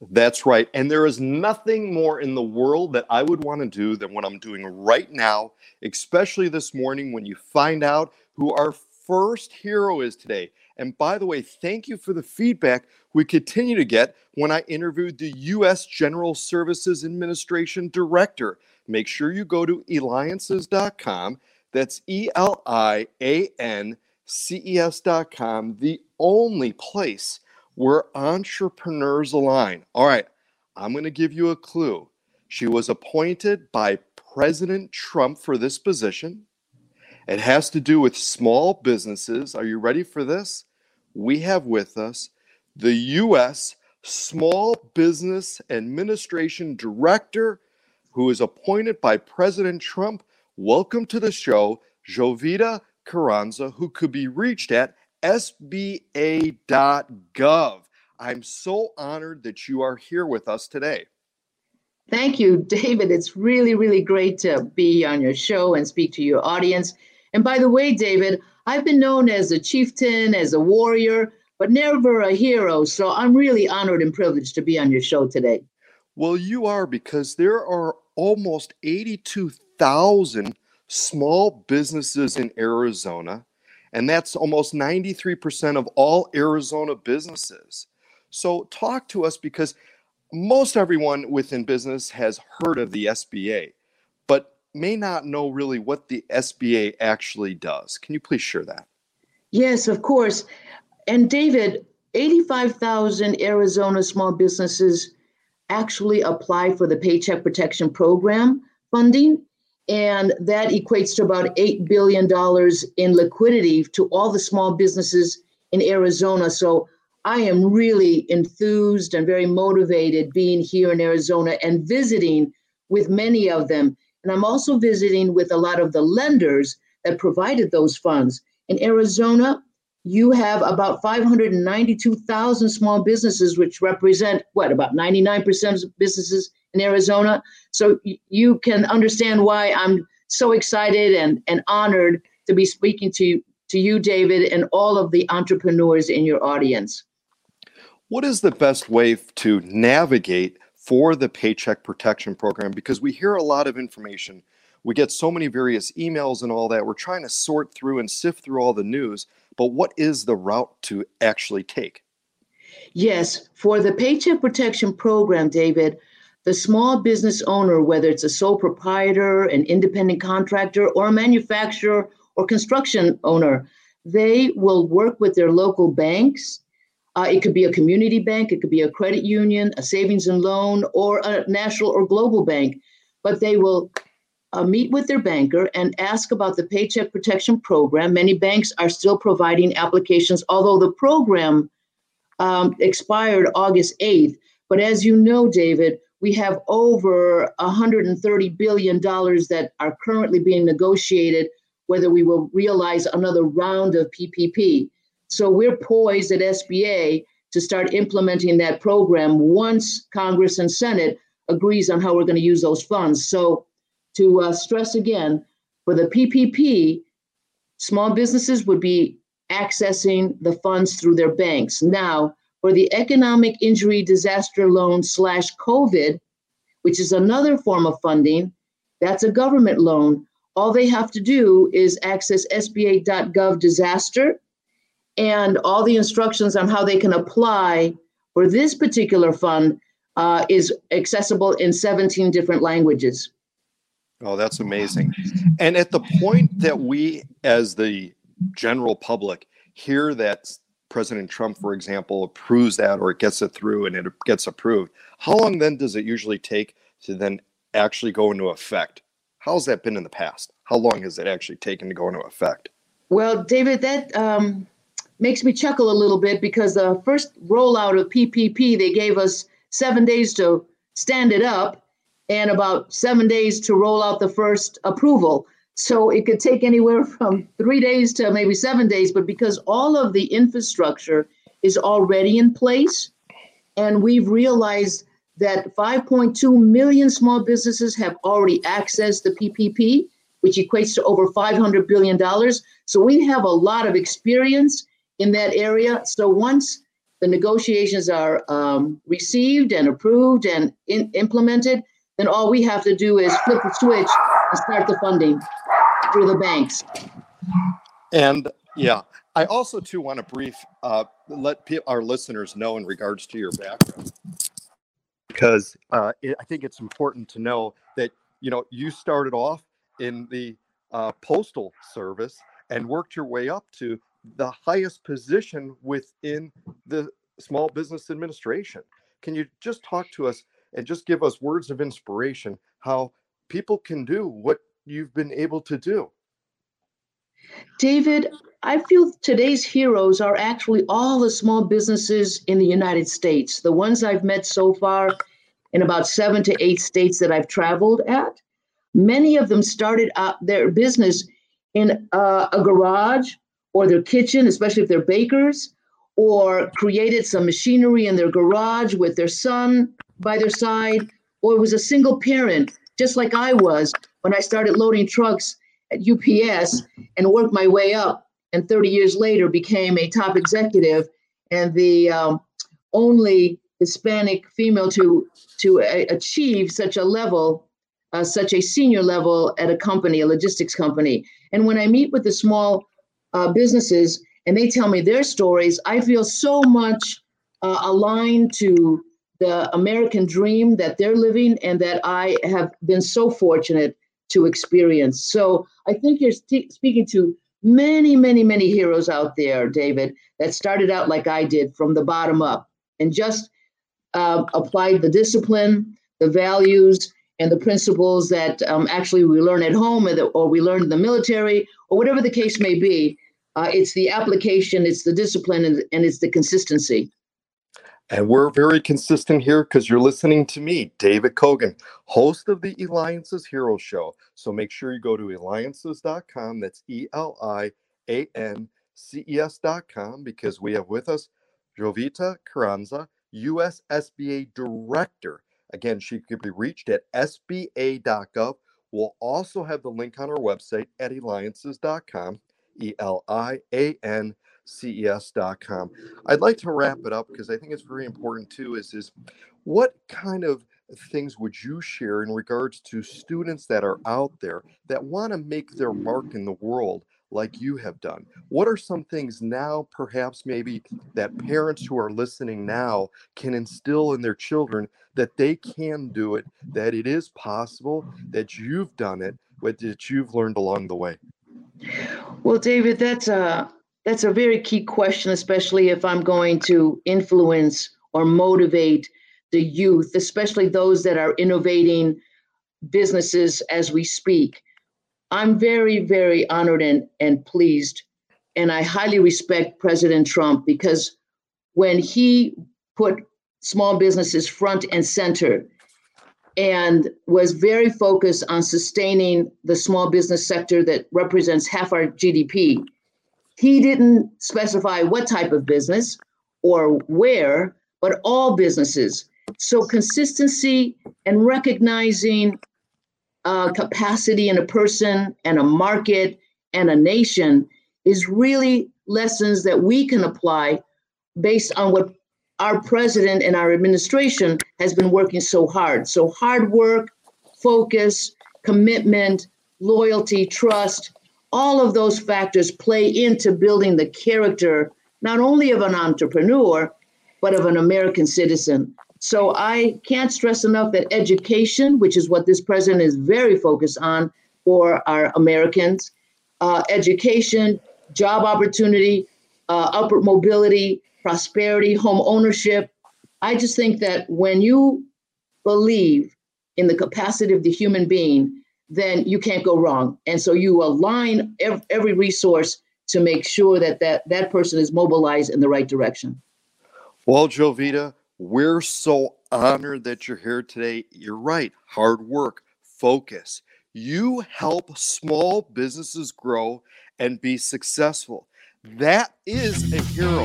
That's right. And there is nothing more in the world that I would want to do than what I'm doing right now, especially this morning when you find out who our first hero is today. And by the way, thank you for the feedback we continue to get when I interviewed the U.S. General Services Administration Director. Make sure you go to eliances.com. That's E L I A N C E S.com, the only place where entrepreneurs align. All right, I'm going to give you a clue. She was appointed by President Trump for this position. It has to do with small businesses. Are you ready for this? we have with us the U.S. Small Business Administration Director, who is appointed by President Trump. Welcome to the show, Jovita Carranza, who could be reached at sba.gov. I'm so honored that you are here with us today. Thank you, David. It's really, really great to be on your show and speak to your audience. And by the way, David, I've been known as a chieftain, as a warrior, but never a hero. So I'm really honored and privileged to be on your show today. Well, you are because there are almost 82,000 small businesses in Arizona, and that's almost 93% of all Arizona businesses. So, talk to us because most everyone within business has heard of the SBA but may not know really what the SBA actually does. Can you please share that? Yes, of course. And David, 85,000 Arizona small businesses actually apply for the Paycheck Protection Program funding. And that equates to about $8 billion in liquidity to all the small businesses in Arizona. So I am really enthused and very motivated being here in Arizona and visiting with many of them and I'm also visiting with a lot of the lenders that provided those funds. In Arizona, you have about 592,000 small businesses, which represent what, about 99% of businesses in Arizona. So you can understand why I'm so excited and, and honored to be speaking to, to you, David, and all of the entrepreneurs in your audience. What is the best way to navigate for the Paycheck Protection Program because we hear a lot of information. We get so many various emails and all that. We're trying to sort through and sift through all the news, but what is the route to actually take? Yes, for the Paycheck Protection Program, David, the small business owner, whether it's a sole proprietor, an independent contractor, or a manufacturer or construction owner, they will work with their local banks uh, it could be a community bank, it could be a credit union, a savings and loan, or a national or global bank. But they will uh, meet with their banker and ask about the Paycheck Protection Program. Many banks are still providing applications, although the program um, expired August 8th. But as you know, David, we have over $130 billion that are currently being negotiated, whether we will realize another round of PPP. So we're poised at SBA to start implementing that program once Congress and Senate agrees on how we're going to use those funds. So to uh, stress again, for the PPP, small businesses would be accessing the funds through their banks. Now, for the economic injury disaster loan slash COVID, which is another form of funding, that's a government loan. All they have to do is access SBA.gov disaster and all the instructions on how they can apply for this particular fund uh, is accessible in 17 different languages. Oh, that's amazing. And at the point that we, as the general public, hear that President Trump, for example, approves that or it gets it through and it gets approved, how long then does it usually take to then actually go into effect? How's that been in the past? How long has it actually taken to go into effect? Well, David, that um, makes me chuckle a little bit because the first rollout of PPP, they gave us seven days to stand it up. And about seven days to roll out the first approval. So it could take anywhere from three days to maybe seven days, but because all of the infrastructure is already in place, and we've realized that 5.2 million small businesses have already accessed the PPP, which equates to over $500 billion. So we have a lot of experience in that area. So once the negotiations are um, received and approved and in, implemented, then all we have to do is flip the switch and start the funding through the banks. And yeah, I also too want to brief uh, let our listeners know in regards to your background because uh, it, I think it's important to know that you know you started off in the uh, postal service and worked your way up to the highest position within the small business administration. Can you just talk to us and just give us words of inspiration how people can do what you've been able to do? David, I feel today's heroes are actually all the small businesses in the United States, the ones I've met so far in about seven to eight states that I've traveled at. Many of them started out their business in uh, a garage or their kitchen, especially if they're bakers, or created some machinery in their garage with their son by their side, or was a single parent, just like I was when I started loading trucks at UPS and worked my way up. And 30 years later, became a top executive and the um, only Hispanic female to to a- achieve such a level, uh, such a senior level at a company, a logistics company. And when I meet with the small uh, businesses and they tell me their stories, I feel so much uh, aligned to the American dream that they're living and that I have been so fortunate to experience. So I think you're speaking to many, many, many heroes out there, David, that started out like I did from the bottom up and just uh, applied the discipline, the values, and the principles that um, actually we learn at home or, the, or, we learn in the military or whatever the case may be. Uh, it's the application, it's the discipline, and, and it's the consistency. And we're very consistent here because you're listening to me, David Kogan, host of the Eliances Hero Show. So make sure you go to eliances.com. That's E L I A N C E S.com because we have with us Jovita Carranza, U.S. SBA Director. Again, she could be reached at sba.gov. We'll also have the link on our website at eliances.com, E L I A N ces.com. I'd like to wrap it up because I think it's very important too is is what kind of things would you share in regards to students that are out there that want to make their mark in the world like you have done? What are some things now, perhaps maybe, that parents who are listening now can instill in their children that they can do it, that it is possible, that you've done it, that you've learned along the way? Well, David, that's a that's a very key question, especially if I'm going to influence or motivate the youth, especially those that are innovating businesses as we speak. I'm very, very honored and, and pleased. And I highly respect President Trump because when he put small businesses front and center and was very focused on sustaining the small business sector that represents half our GDP, he didn't specify what type of business or where, but all businesses. So consistency and recognizing uh, capacity in a person and a market and a nation is really lessons that we can apply based on what our president and our administration has been working so hard. So hard work, focus, commitment, loyalty, trust, all of those factors play into building the character not only of an entrepreneur but of an american citizen. So i can't stress enough that education which is what this president is very focused on for our americans uh, education job opportunity uh, upward mobility prosperity home ownership. I just think that when you believe in the capacity of the human being then you can't go wrong. And so you align every, every resource to make sure that, that that person is mobilized in the right direction. Well, Jovita, We're so honored that you're here today. You're right, hard work, focus. You help small businesses grow and be successful. That is a hero,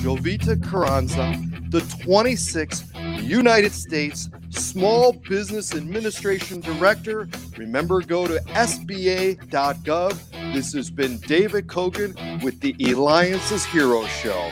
Jovita Carranza, the 26th United States Small Business Administration Director. Remember, go to SBA.gov. This has been David Kogan with the Eliances Hero Show.